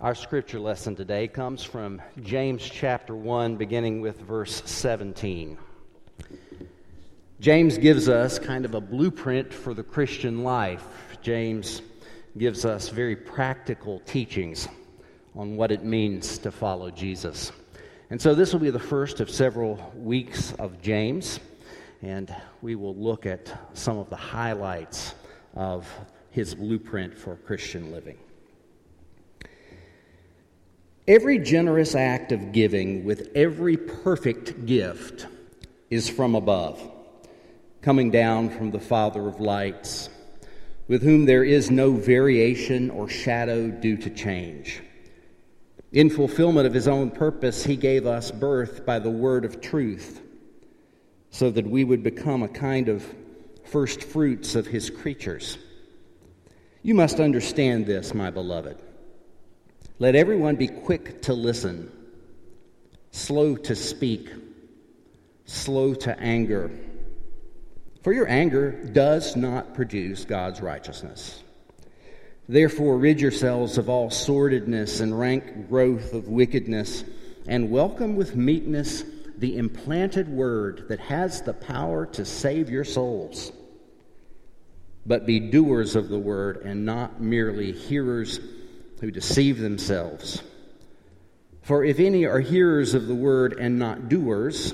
Our scripture lesson today comes from James chapter 1, beginning with verse 17. James gives us kind of a blueprint for the Christian life. James gives us very practical teachings on what it means to follow Jesus. And so this will be the first of several weeks of James, and we will look at some of the highlights of his blueprint for Christian living. Every generous act of giving with every perfect gift is from above, coming down from the Father of lights, with whom there is no variation or shadow due to change. In fulfillment of his own purpose, he gave us birth by the word of truth, so that we would become a kind of first fruits of his creatures. You must understand this, my beloved. Let everyone be quick to listen, slow to speak, slow to anger. For your anger does not produce God's righteousness. Therefore, rid yourselves of all sordidness and rank growth of wickedness, and welcome with meekness the implanted word that has the power to save your souls. But be doers of the word and not merely hearers who deceive themselves. For if any are hearers of the word and not doers,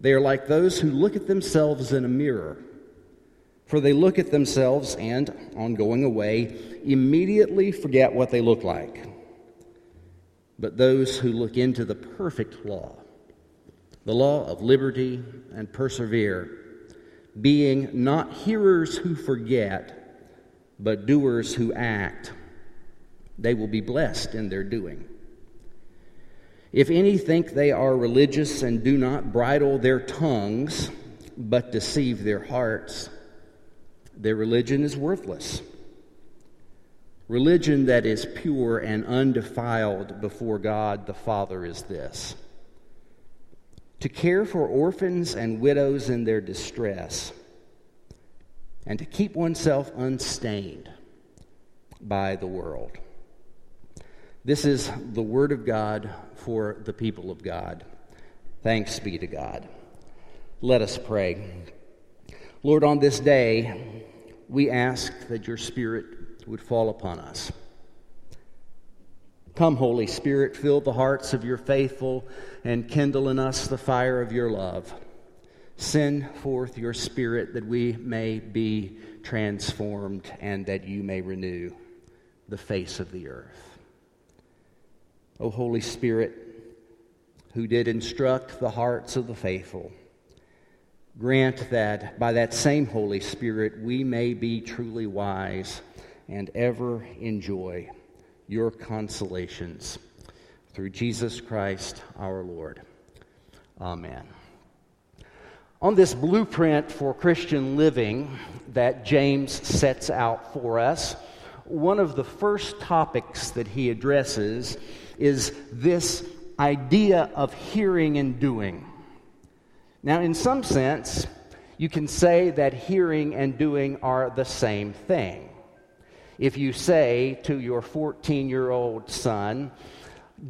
they are like those who look at themselves in a mirror. For they look at themselves and, on going away, immediately forget what they look like. But those who look into the perfect law, the law of liberty, and persevere, being not hearers who forget, but doers who act, they will be blessed in their doing. If any think they are religious and do not bridle their tongues, but deceive their hearts, their religion is worthless. Religion that is pure and undefiled before God the Father is this to care for orphans and widows in their distress, and to keep oneself unstained by the world. This is the Word of God for the people of God. Thanks be to God. Let us pray. Lord, on this day, we ask that your Spirit would fall upon us. Come, Holy Spirit, fill the hearts of your faithful and kindle in us the fire of your love. Send forth your Spirit that we may be transformed and that you may renew the face of the earth. O Holy Spirit, who did instruct the hearts of the faithful, Grant that by that same Holy Spirit we may be truly wise and ever enjoy your consolations. Through Jesus Christ our Lord. Amen. On this blueprint for Christian living that James sets out for us, one of the first topics that he addresses is this idea of hearing and doing. Now, in some sense, you can say that hearing and doing are the same thing. If you say to your 14 year old son,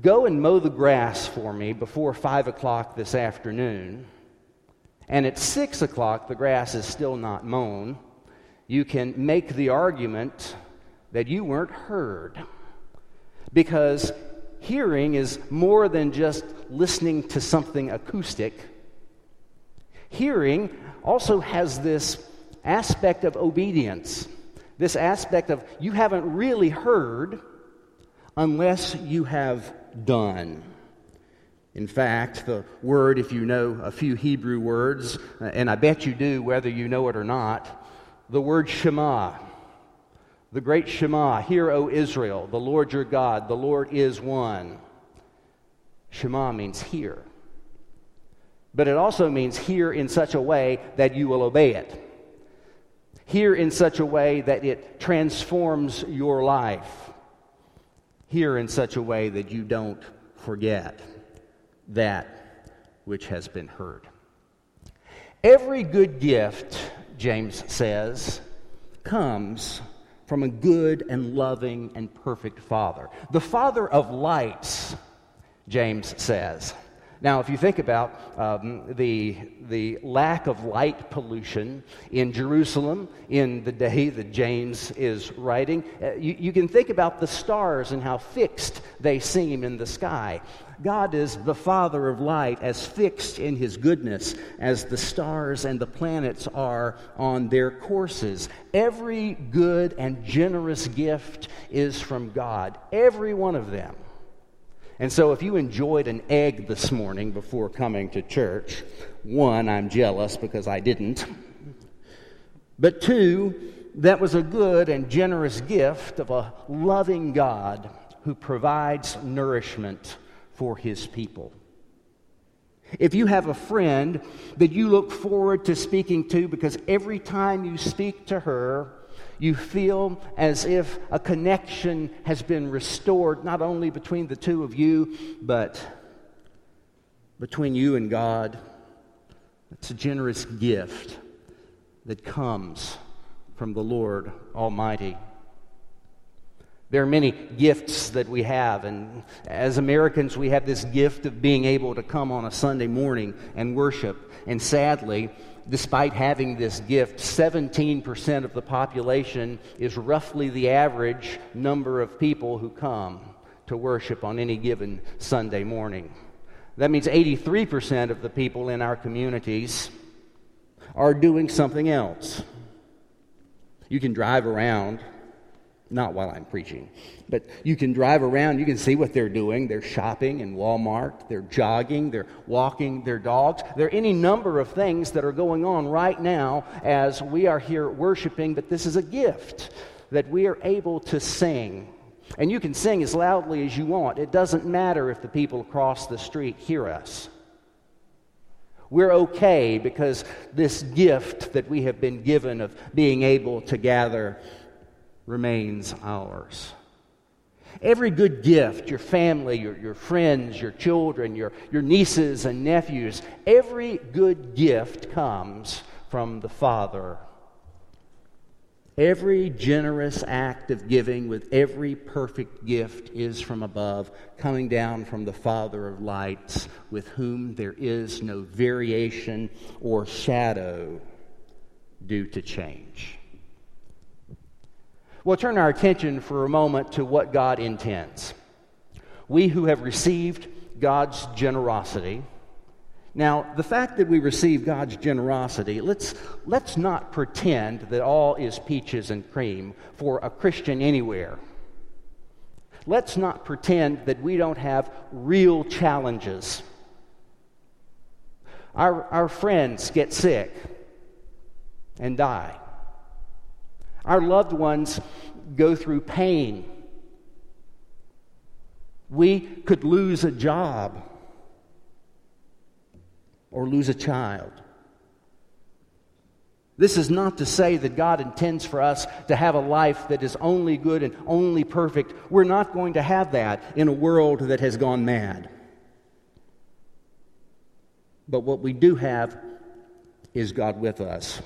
Go and mow the grass for me before 5 o'clock this afternoon, and at 6 o'clock the grass is still not mown, you can make the argument that you weren't heard. Because hearing is more than just listening to something acoustic Hearing also has this aspect of obedience, this aspect of you haven't really heard unless you have done. In fact, the word, if you know a few Hebrew words, uh, and I bet you do whether you know it or not, the word Shema, the great Shema, Hear, O Israel, the Lord your God, the Lord is one. Shema means hear but it also means hear in such a way that you will obey it. Hear in such a way that it transforms your life. Hear in such a way that you don't forget that which has been heard. Every good gift, James says, comes from a good and loving and perfect Father. The Father of lights, James says. Now, if you think about um, the, the lack of light pollution in Jerusalem in the day that James is writing, uh, you, you can think about the stars and how fixed they seem in the sky. God is the Father of light, as fixed in His goodness as the stars and the planets are on their courses. Every good and generous gift is from God, every one of them. And so, if you enjoyed an egg this morning before coming to church, one, I'm jealous because I didn't. But two, that was a good and generous gift of a loving God who provides nourishment for his people. If you have a friend that you look forward to speaking to because every time you speak to her, you feel as if a connection has been restored, not only between the two of you, but between you and God. It's a generous gift that comes from the Lord Almighty. There are many gifts that we have, and as Americans, we have this gift of being able to come on a Sunday morning and worship. And sadly, despite having this gift, 17% of the population is roughly the average number of people who come to worship on any given Sunday morning. That means 83% of the people in our communities are doing something else. You can drive around not while I'm preaching. But you can drive around, you can see what they're doing. They're shopping in Walmart, they're jogging, they're walking their dogs. There are any number of things that are going on right now as we are here worshiping, but this is a gift that we are able to sing. And you can sing as loudly as you want. It doesn't matter if the people across the street hear us. We're okay because this gift that we have been given of being able to gather remains ours. Every good gift, your family, your, your friends, your children, your, your nieces and nephews, every good gift comes from the Father. Every generous act of giving with every perfect gift is from above, coming down from the Father of lights, with whom there is no variation or shadow due to change. We'll turn our attention for a moment to what God intends. We who have received God's generosity, now, the fact that we receive God's generosity, let's, let's not pretend that all is peaches and cream for a Christian anywhere. Let's not pretend that we don't have real challenges. Our, our friends get sick and die. Our loved ones go through pain. We could lose a job or lose a child. This is not to say that God intends for us to have a life that is only good and only perfect. We're not going to have that in a world that has gone mad. But what we do have is God with us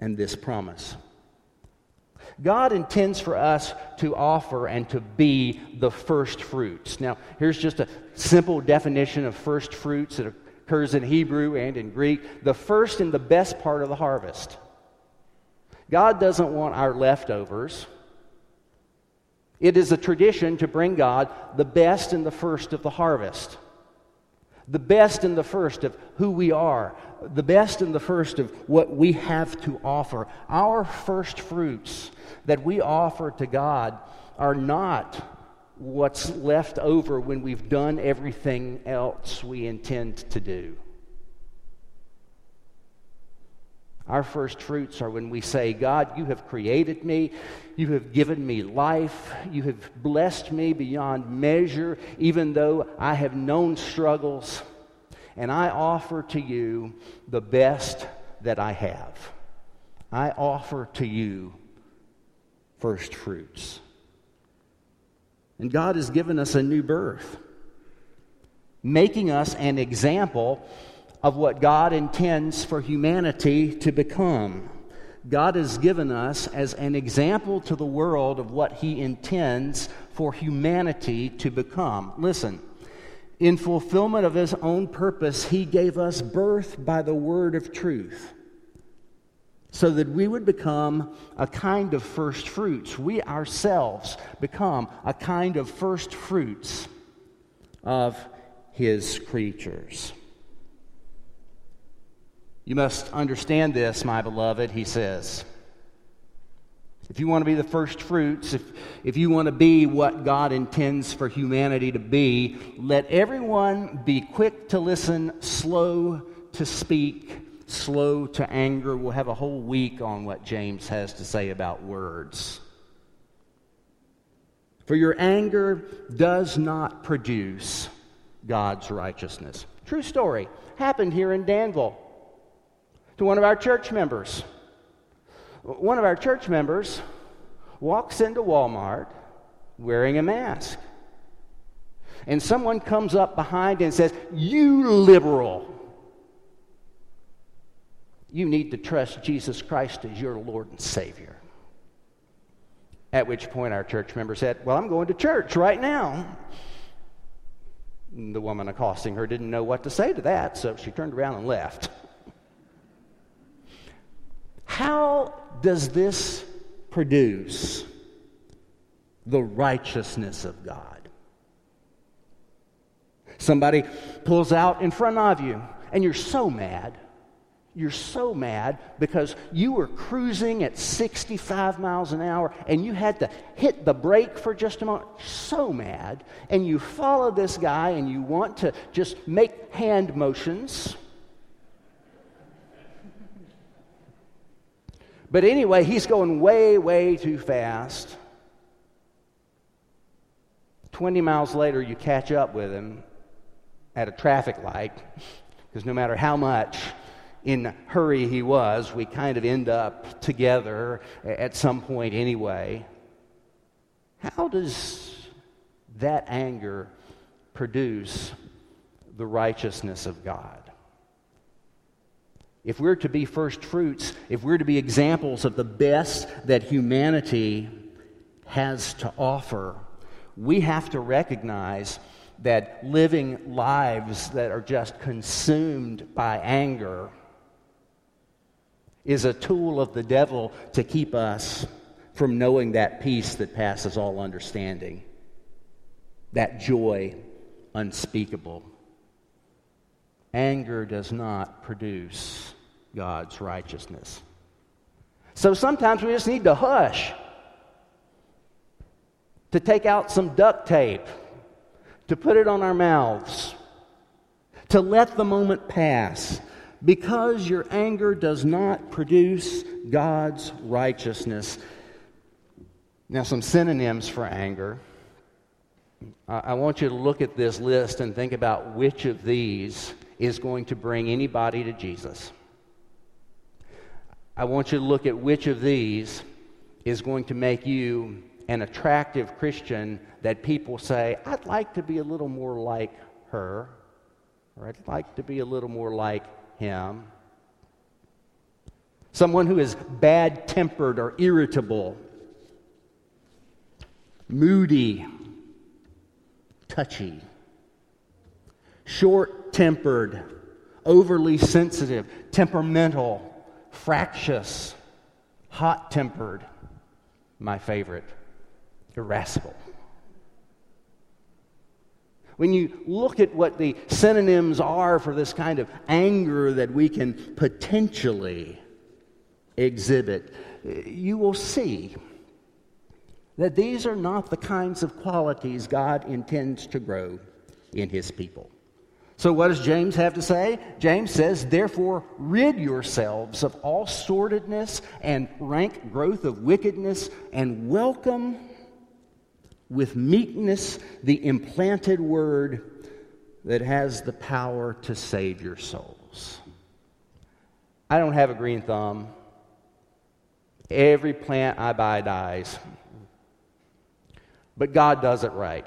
and this promise. God intends for us to offer and to be the first fruits. Now, here's just a simple definition of first fruits that occurs in Hebrew and in Greek the first and the best part of the harvest. God doesn't want our leftovers. It is a tradition to bring God the best and the first of the harvest the best and the first of who we are, the best and the first of what we have to offer. Our first fruits that we offer to God are not what's left over when we've done everything else we intend to do. Our first fruits are when we say, God, you have created me. You have given me life. You have blessed me beyond measure, even though I have known struggles. And I offer to you the best that I have. I offer to you first fruits. And God has given us a new birth, making us an example of what God intends for humanity to become. God has given us as an example to the world of what He intends for humanity to become. Listen, in fulfillment of His own purpose, He gave us birth by the word of truth so that we would become a kind of first fruits. We ourselves become a kind of first fruits of His creatures. You must understand this, my beloved, he says. If you want to be the first fruits, if, if you want to be what God intends for humanity to be, let everyone be quick to listen, slow to speak, slow to anger. We'll have a whole week on what James has to say about words. For your anger does not produce God's righteousness. True story. Happened here in Danville to one of our church members. One of our church members walks into Walmart wearing a mask. And someone comes up behind and says, You liberal. You need to trust Jesus Christ as your Lord and Savior. At which point our church member said, Well, I'm going to church right now. The woman accosting her didn't know what to say to that, so she turned around and left. How does this produce the righteousness of God? Somebody pulls out in front of you, and you're so mad. You're so mad because you were cruising at 65 miles an hour and you had to hit the brake for just a moment. So mad. And you follow this guy and you want to just make hand motions But anyway, he's going way, way too fast. 20 miles later, you catch up with him at a traffic light, because no matter how much in hurry he was, we kind of end up together at some point anyway. How does that anger produce the righteousness of God? If we're to be first fruits, if we're to be examples of the best that humanity has to offer, we have to recognize that living lives that are just consumed by anger is a tool of the devil to keep us from knowing that peace that passes all understanding, that joy unspeakable. Anger does not produce God's righteousness. So sometimes we just need to hush, to take out some duct tape, to put it on our mouths, to let the moment pass, because your anger does not produce God's righteousness. Now, some synonyms for anger. I want you to look at this list and think about which of these is going to bring anybody to Jesus. I want you to look at which of these is going to make you an attractive Christian that people say, I'd like to be a little more like her, or I'd like to be a little more like him. Someone who is bad tempered or irritable, moody, touchy, short tempered, overly sensitive, temperamental fractious, hot tempered, my favorite, irascible. When you look at what the synonyms are for this kind of anger that we can potentially exhibit, you will see that these are not the kinds of qualities God intends to grow in His people. So, what does James have to say? James says, Therefore, rid yourselves of all sordidness and rank growth of wickedness, and welcome with meekness the implanted word that has the power to save your souls. I don't have a green thumb. Every plant I buy dies. But God does it right.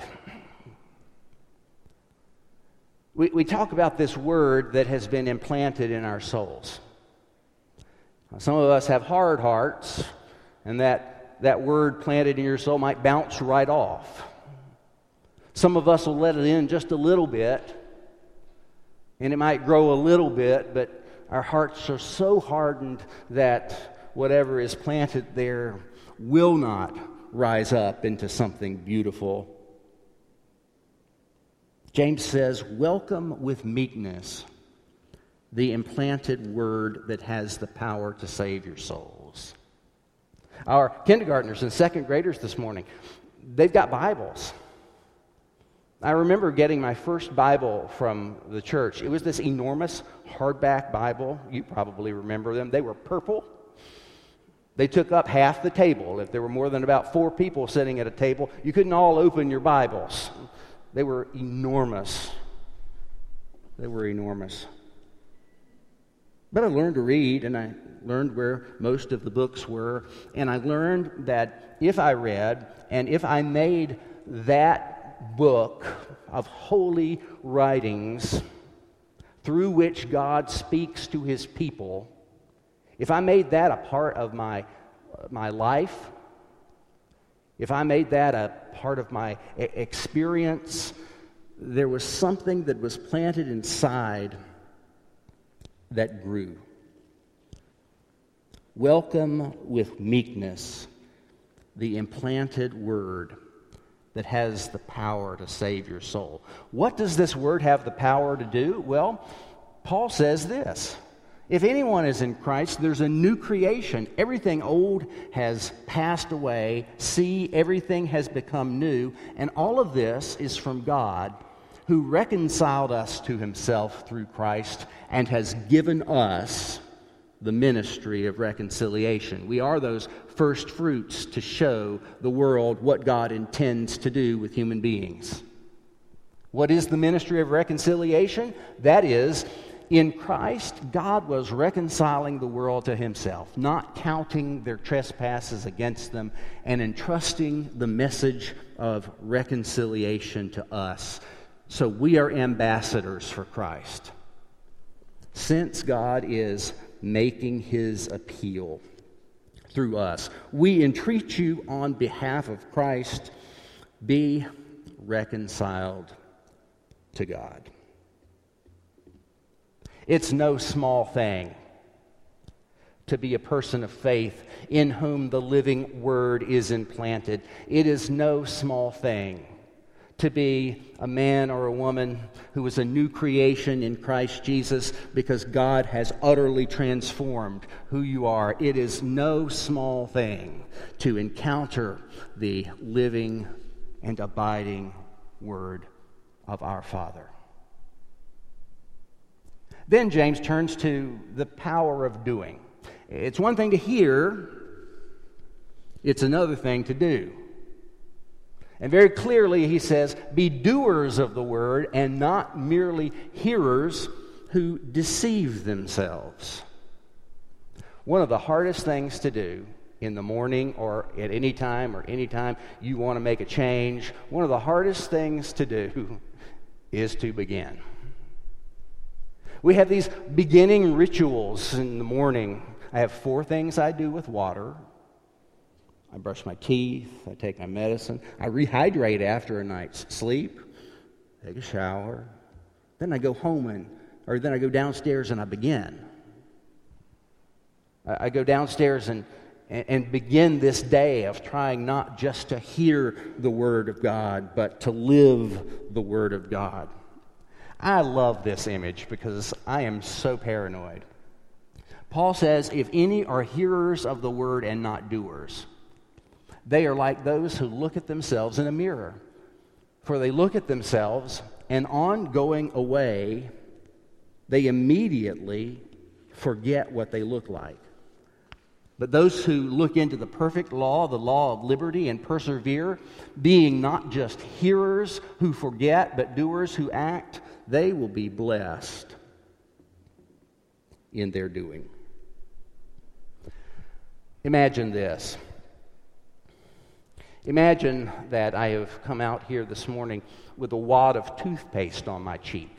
We, we talk about this word that has been implanted in our souls. Some of us have hard hearts, and that, that word planted in your soul might bounce right off. Some of us will let it in just a little bit, and it might grow a little bit, but our hearts are so hardened that whatever is planted there will not rise up into something beautiful. James says, Welcome with meekness the implanted word that has the power to save your souls. Our kindergartners and second graders this morning, they've got Bibles. I remember getting my first Bible from the church. It was this enormous hardback Bible. You probably remember them. They were purple. They took up half the table. If there were more than about four people sitting at a table, you couldn't all open your Bibles. They were enormous. They were enormous. But I learned to read, and I learned where most of the books were, and I learned that if I read and if I made that book of holy writings through which God speaks to his people, if I made that a part of my, my life, if I made that a part of my experience, there was something that was planted inside that grew. Welcome with meekness the implanted word that has the power to save your soul. What does this word have the power to do? Well, Paul says this If anyone is in Christ, there's a new creation. Everything old has passed away. See, everything has become new. And all of this is from God who reconciled us to himself through Christ and has given us the ministry of reconciliation. We are those first fruits to show the world what God intends to do with human beings. What is the ministry of reconciliation? That is, in Christ, God was reconciling the world to himself, not counting their trespasses against them, and entrusting the message of reconciliation to us so we are ambassadors for Christ. Since God is making his appeal through us, we entreat you on behalf of Christ be reconciled to God. It's no small thing to be a person of faith in whom the living word is implanted. It is no small thing to be a man or a woman who is a new creation in Christ Jesus because God has utterly transformed who you are. It is no small thing to encounter the living and abiding Word of our Father. Then James turns to the power of doing. It's one thing to hear, it's another thing to do. And very clearly, he says, Be doers of the word and not merely hearers who deceive themselves. One of the hardest things to do in the morning or at any time or any time you want to make a change, one of the hardest things to do is to begin. We have these beginning rituals in the morning. I have four things I do with water. I brush my teeth, I take my medicine, I rehydrate after a night's sleep, take a shower, then I go home and, or then I go downstairs and I begin. I, I go downstairs and, and, and begin this day of trying not just to hear the Word of God, but to live the Word of God. I love this image because I am so paranoid. Paul says, If any are hearers of the word and not doers, they are like those who look at themselves in a mirror. For they look at themselves, and on going away, they immediately forget what they look like. But those who look into the perfect law, the law of liberty, and persevere, being not just hearers who forget, but doers who act, they will be blessed in their doing. Imagine this. Imagine that I have come out here this morning with a wad of toothpaste on my cheek.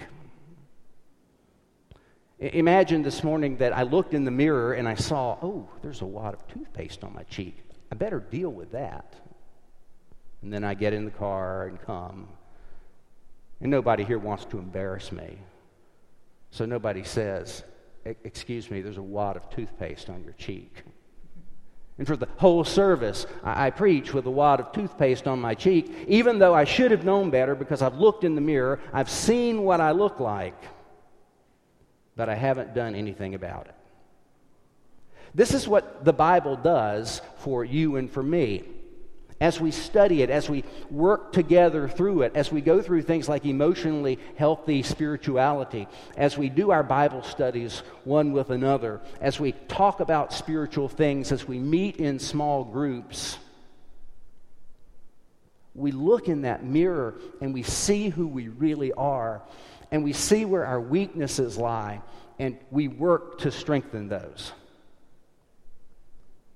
Imagine this morning that I looked in the mirror and I saw, oh, there's a wad of toothpaste on my cheek. I better deal with that. And then I get in the car and come. And nobody here wants to embarrass me. So nobody says, Excuse me, there's a wad of toothpaste on your cheek. And for the whole service, I, I, preach with a wad of toothpaste on my cheek, even though I should have known better because I've looked in the mirror, I've seen what I look like, but I haven't done anything about it. This is what the Bible does for you and for me as we study it, as we work together through it, as we go through things like emotionally healthy spirituality, as we do our Bible studies one with another, as we talk about spiritual things, as we meet in small groups, we look in that mirror and we see who we really are, and we see where our weaknesses lie, and we work to strengthen those.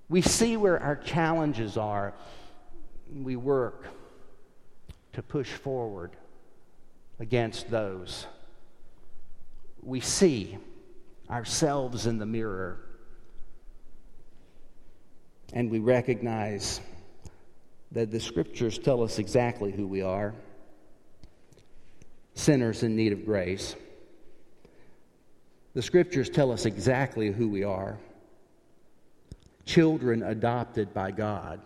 We see where our challenges are we work to push forward against those. We see ourselves in the mirror and we recognize that the scriptures tell us exactly who we are sinners in need of grace. The scriptures tell us exactly who we are children adopted by God.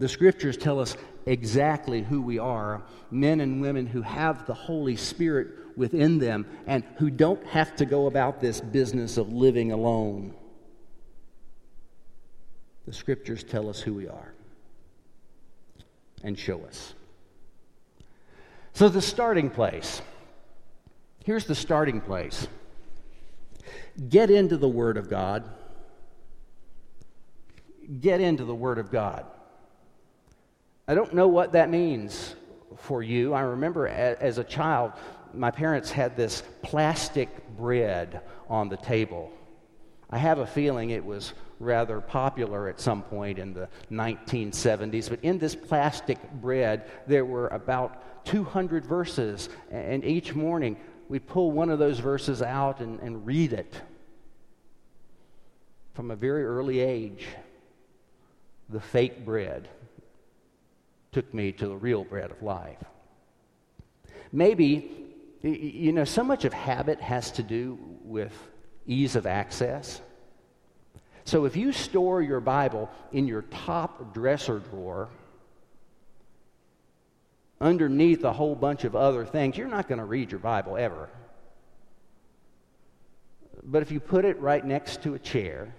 The scriptures tell us exactly who we are men and women who have the Holy Spirit within them and who don't have to go about this business of living alone. The scriptures tell us who we are and show us. So, the starting place here's the starting place get into the Word of God. Get into the Word of God. I don't know what that means for you. I remember as a child, my parents had this plastic bread on the table. I have a feeling it was rather popular at some point in the 1970s, but in this plastic bread, there were about 200 verses, and each morning we'd pull one of those verses out and, and read it. From a very early age, the fake bread took me to the real bread of life. Maybe, you know, so much of habit has to do with ease of access. So if you store your Bible in your top dresser drawer, underneath a whole bunch of other things, you're not going to read your Bible ever. But if you put it right next to a chair,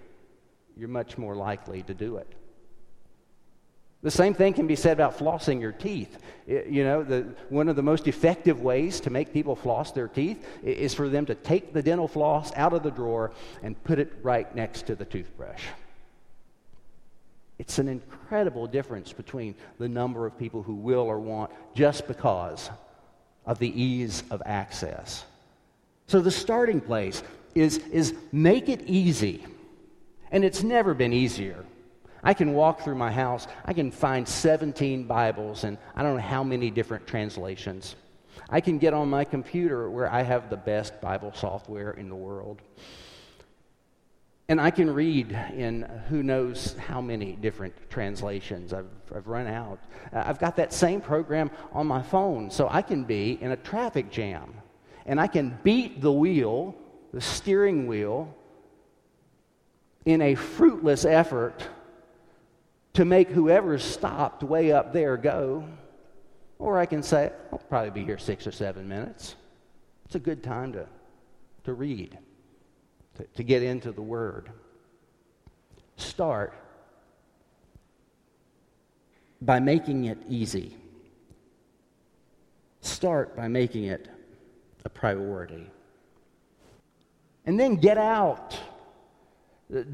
you're much more likely to do it. The same thing can be said about flossing your teeth. You know, the, one of the most effective ways to make people floss their teeth is for them to take the dental floss out of the drawer and put it right next to the toothbrush. It's an incredible difference between the number of people who will or want just because of the ease of access. So the starting place is, is make it easy. And it's never been easier I can walk through my house, I can find 17 Bibles and I don't know how many different translations. I can get on my computer where I have the best Bible software in the world. And I can read in who knows how many different translations. I've, I've run out. Uh, I've got that same program on my phone, so I can be in a traffic jam and I can beat the wheel, the steering wheel, in a fruitless effort to make whoever's stopped way up there go. Or I can say, I'll probably be here six or seven minutes. It's a good time to, to read, to, to get into the Word. Start by making it easy. Start by making it a priority. And then get out.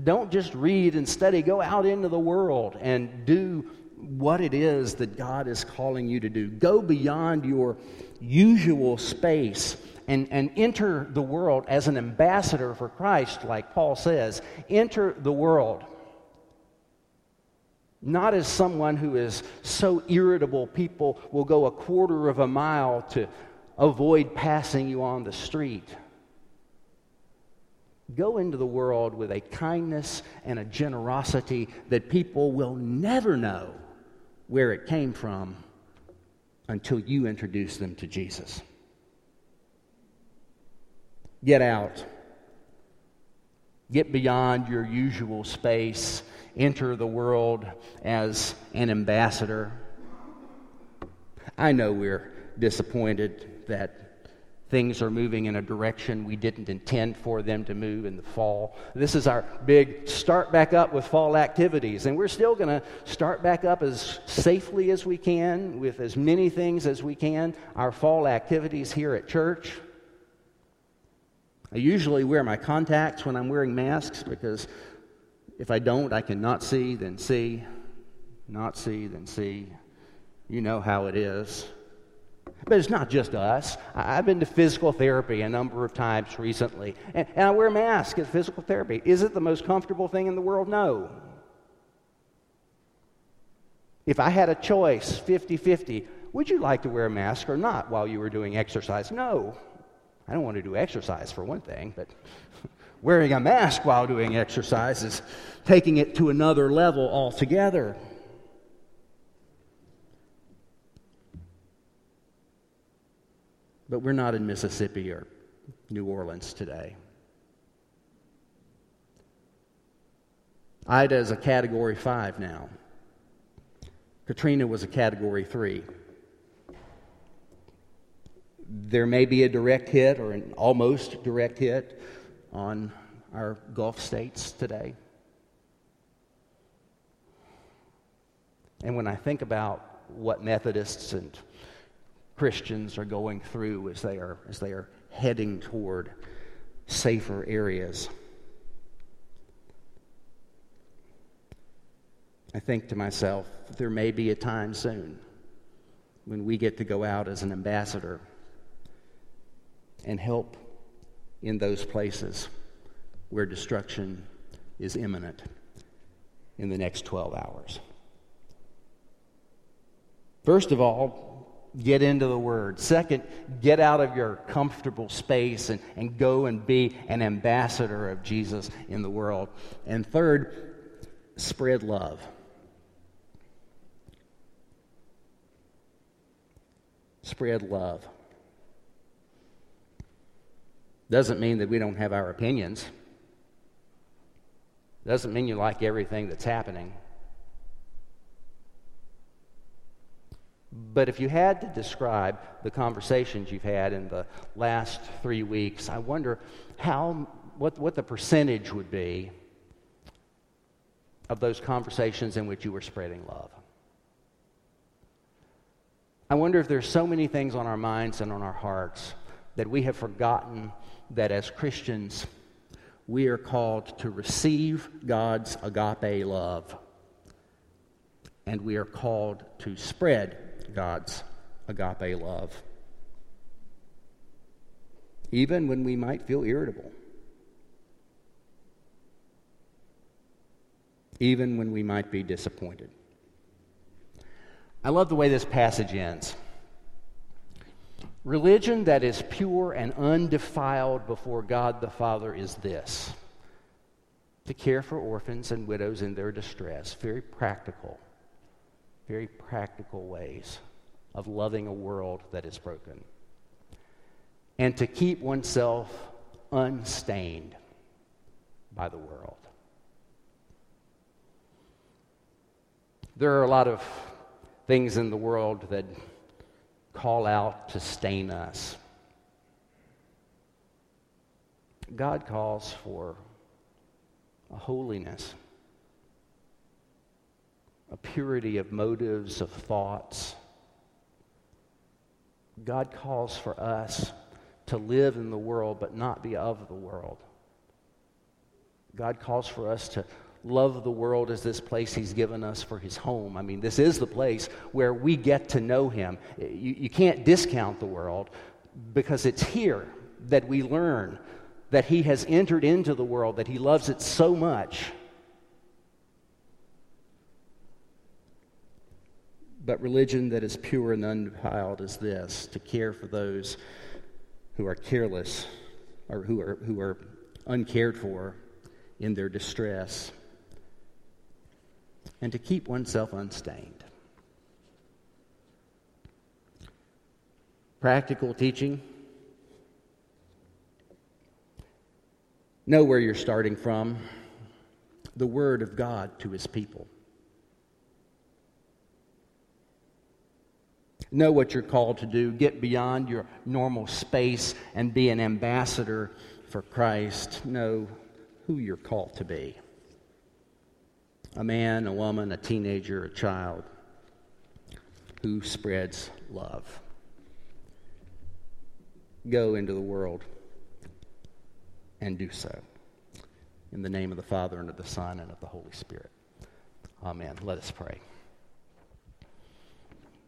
Don't just read and study. Go out into the world and do what it is that God is calling you to do. Go beyond your usual space and, and enter the world as an ambassador for Christ, like Paul says. Enter the world. Not as someone who is so irritable, people will go a quarter of a mile to avoid passing you on the street. Go into the world with a kindness and a generosity that people will never know where it came from until you introduce them to Jesus. Get out. Get beyond your usual space. Enter the world as an ambassador. I know we're disappointed that things are moving in a direction we didn't intend for them to move in the fall. This is our big start back up with fall activities, and we're still going to start back up as safely as we can with as many things as we can. Our fall activities here at church. I usually wear my contacts when I'm wearing masks because if I don't, I can not see, then see, not see, then see. You know how it is. But it's not just us. I've been to physical therapy a number of times recently, and, and I wear a mask at physical therapy. Is it the most comfortable thing in the world? No. If I had a choice 50 50, would you like to wear a mask or not while you were doing exercise? No. I don't want to do exercise for one thing, but wearing a mask while doing exercise is taking it to another level altogether. But we're not in Mississippi or New Orleans today. Ida is a category five now. Katrina was a category three. There may be a direct hit or an almost direct hit on our Gulf states today. And when I think about what Methodists and Christians are going through as they are, as they are heading toward safer areas. I think to myself, there may be a time soon when we get to go out as an ambassador and help in those places where destruction is imminent in the next 12 hours. First of all, get into the Word. Second, get out of your comfortable space and, and go and be an ambassador of Jesus in the world. And third, spread love. Spread love. Doesn't mean that we don't have our opinions. Doesn't mean you like everything that's happening. But if you had to describe the conversations you've had in the last three weeks, I wonder how, what, what the percentage would be of those conversations in which you were spreading love. I wonder if there's so many things on our minds and on our hearts that we have forgotten that as Christians, we are called to receive God's agape love. And we are called to spread God's agape love. Even when we might feel irritable. Even when we might be disappointed. I love the way this passage ends. Religion that is pure and undefiled before God the Father is this to care for orphans and widows in their distress. Very practical very practical ways of loving a world that is broken. And to keep oneself unstained by the world. There are a lot of things in the world that call out to stain us. God calls for a holiness a purity of motives, of thoughts. God calls for us to live in the world but not be of the world. God calls for us to love the world as this place He's given us for His home. I mean, this is the place where we get to know Him. You, you can't discount the world because it's here that we learn that He has entered into the world, that He loves it so much But religion that is pure and undefiled is this to care for those who are careless or who are, who are uncared for in their distress, and to keep oneself unstained. Practical teaching. Know where you're starting from. The Word of God to His people. Know what you're called to do. Get beyond your normal space and be an ambassador for Christ. Know who you're called to be a man, a woman, a teenager, a child who spreads love. Go into the world and do so. In the name of the Father, and of the Son, and of the Holy Spirit. Amen. Let us pray.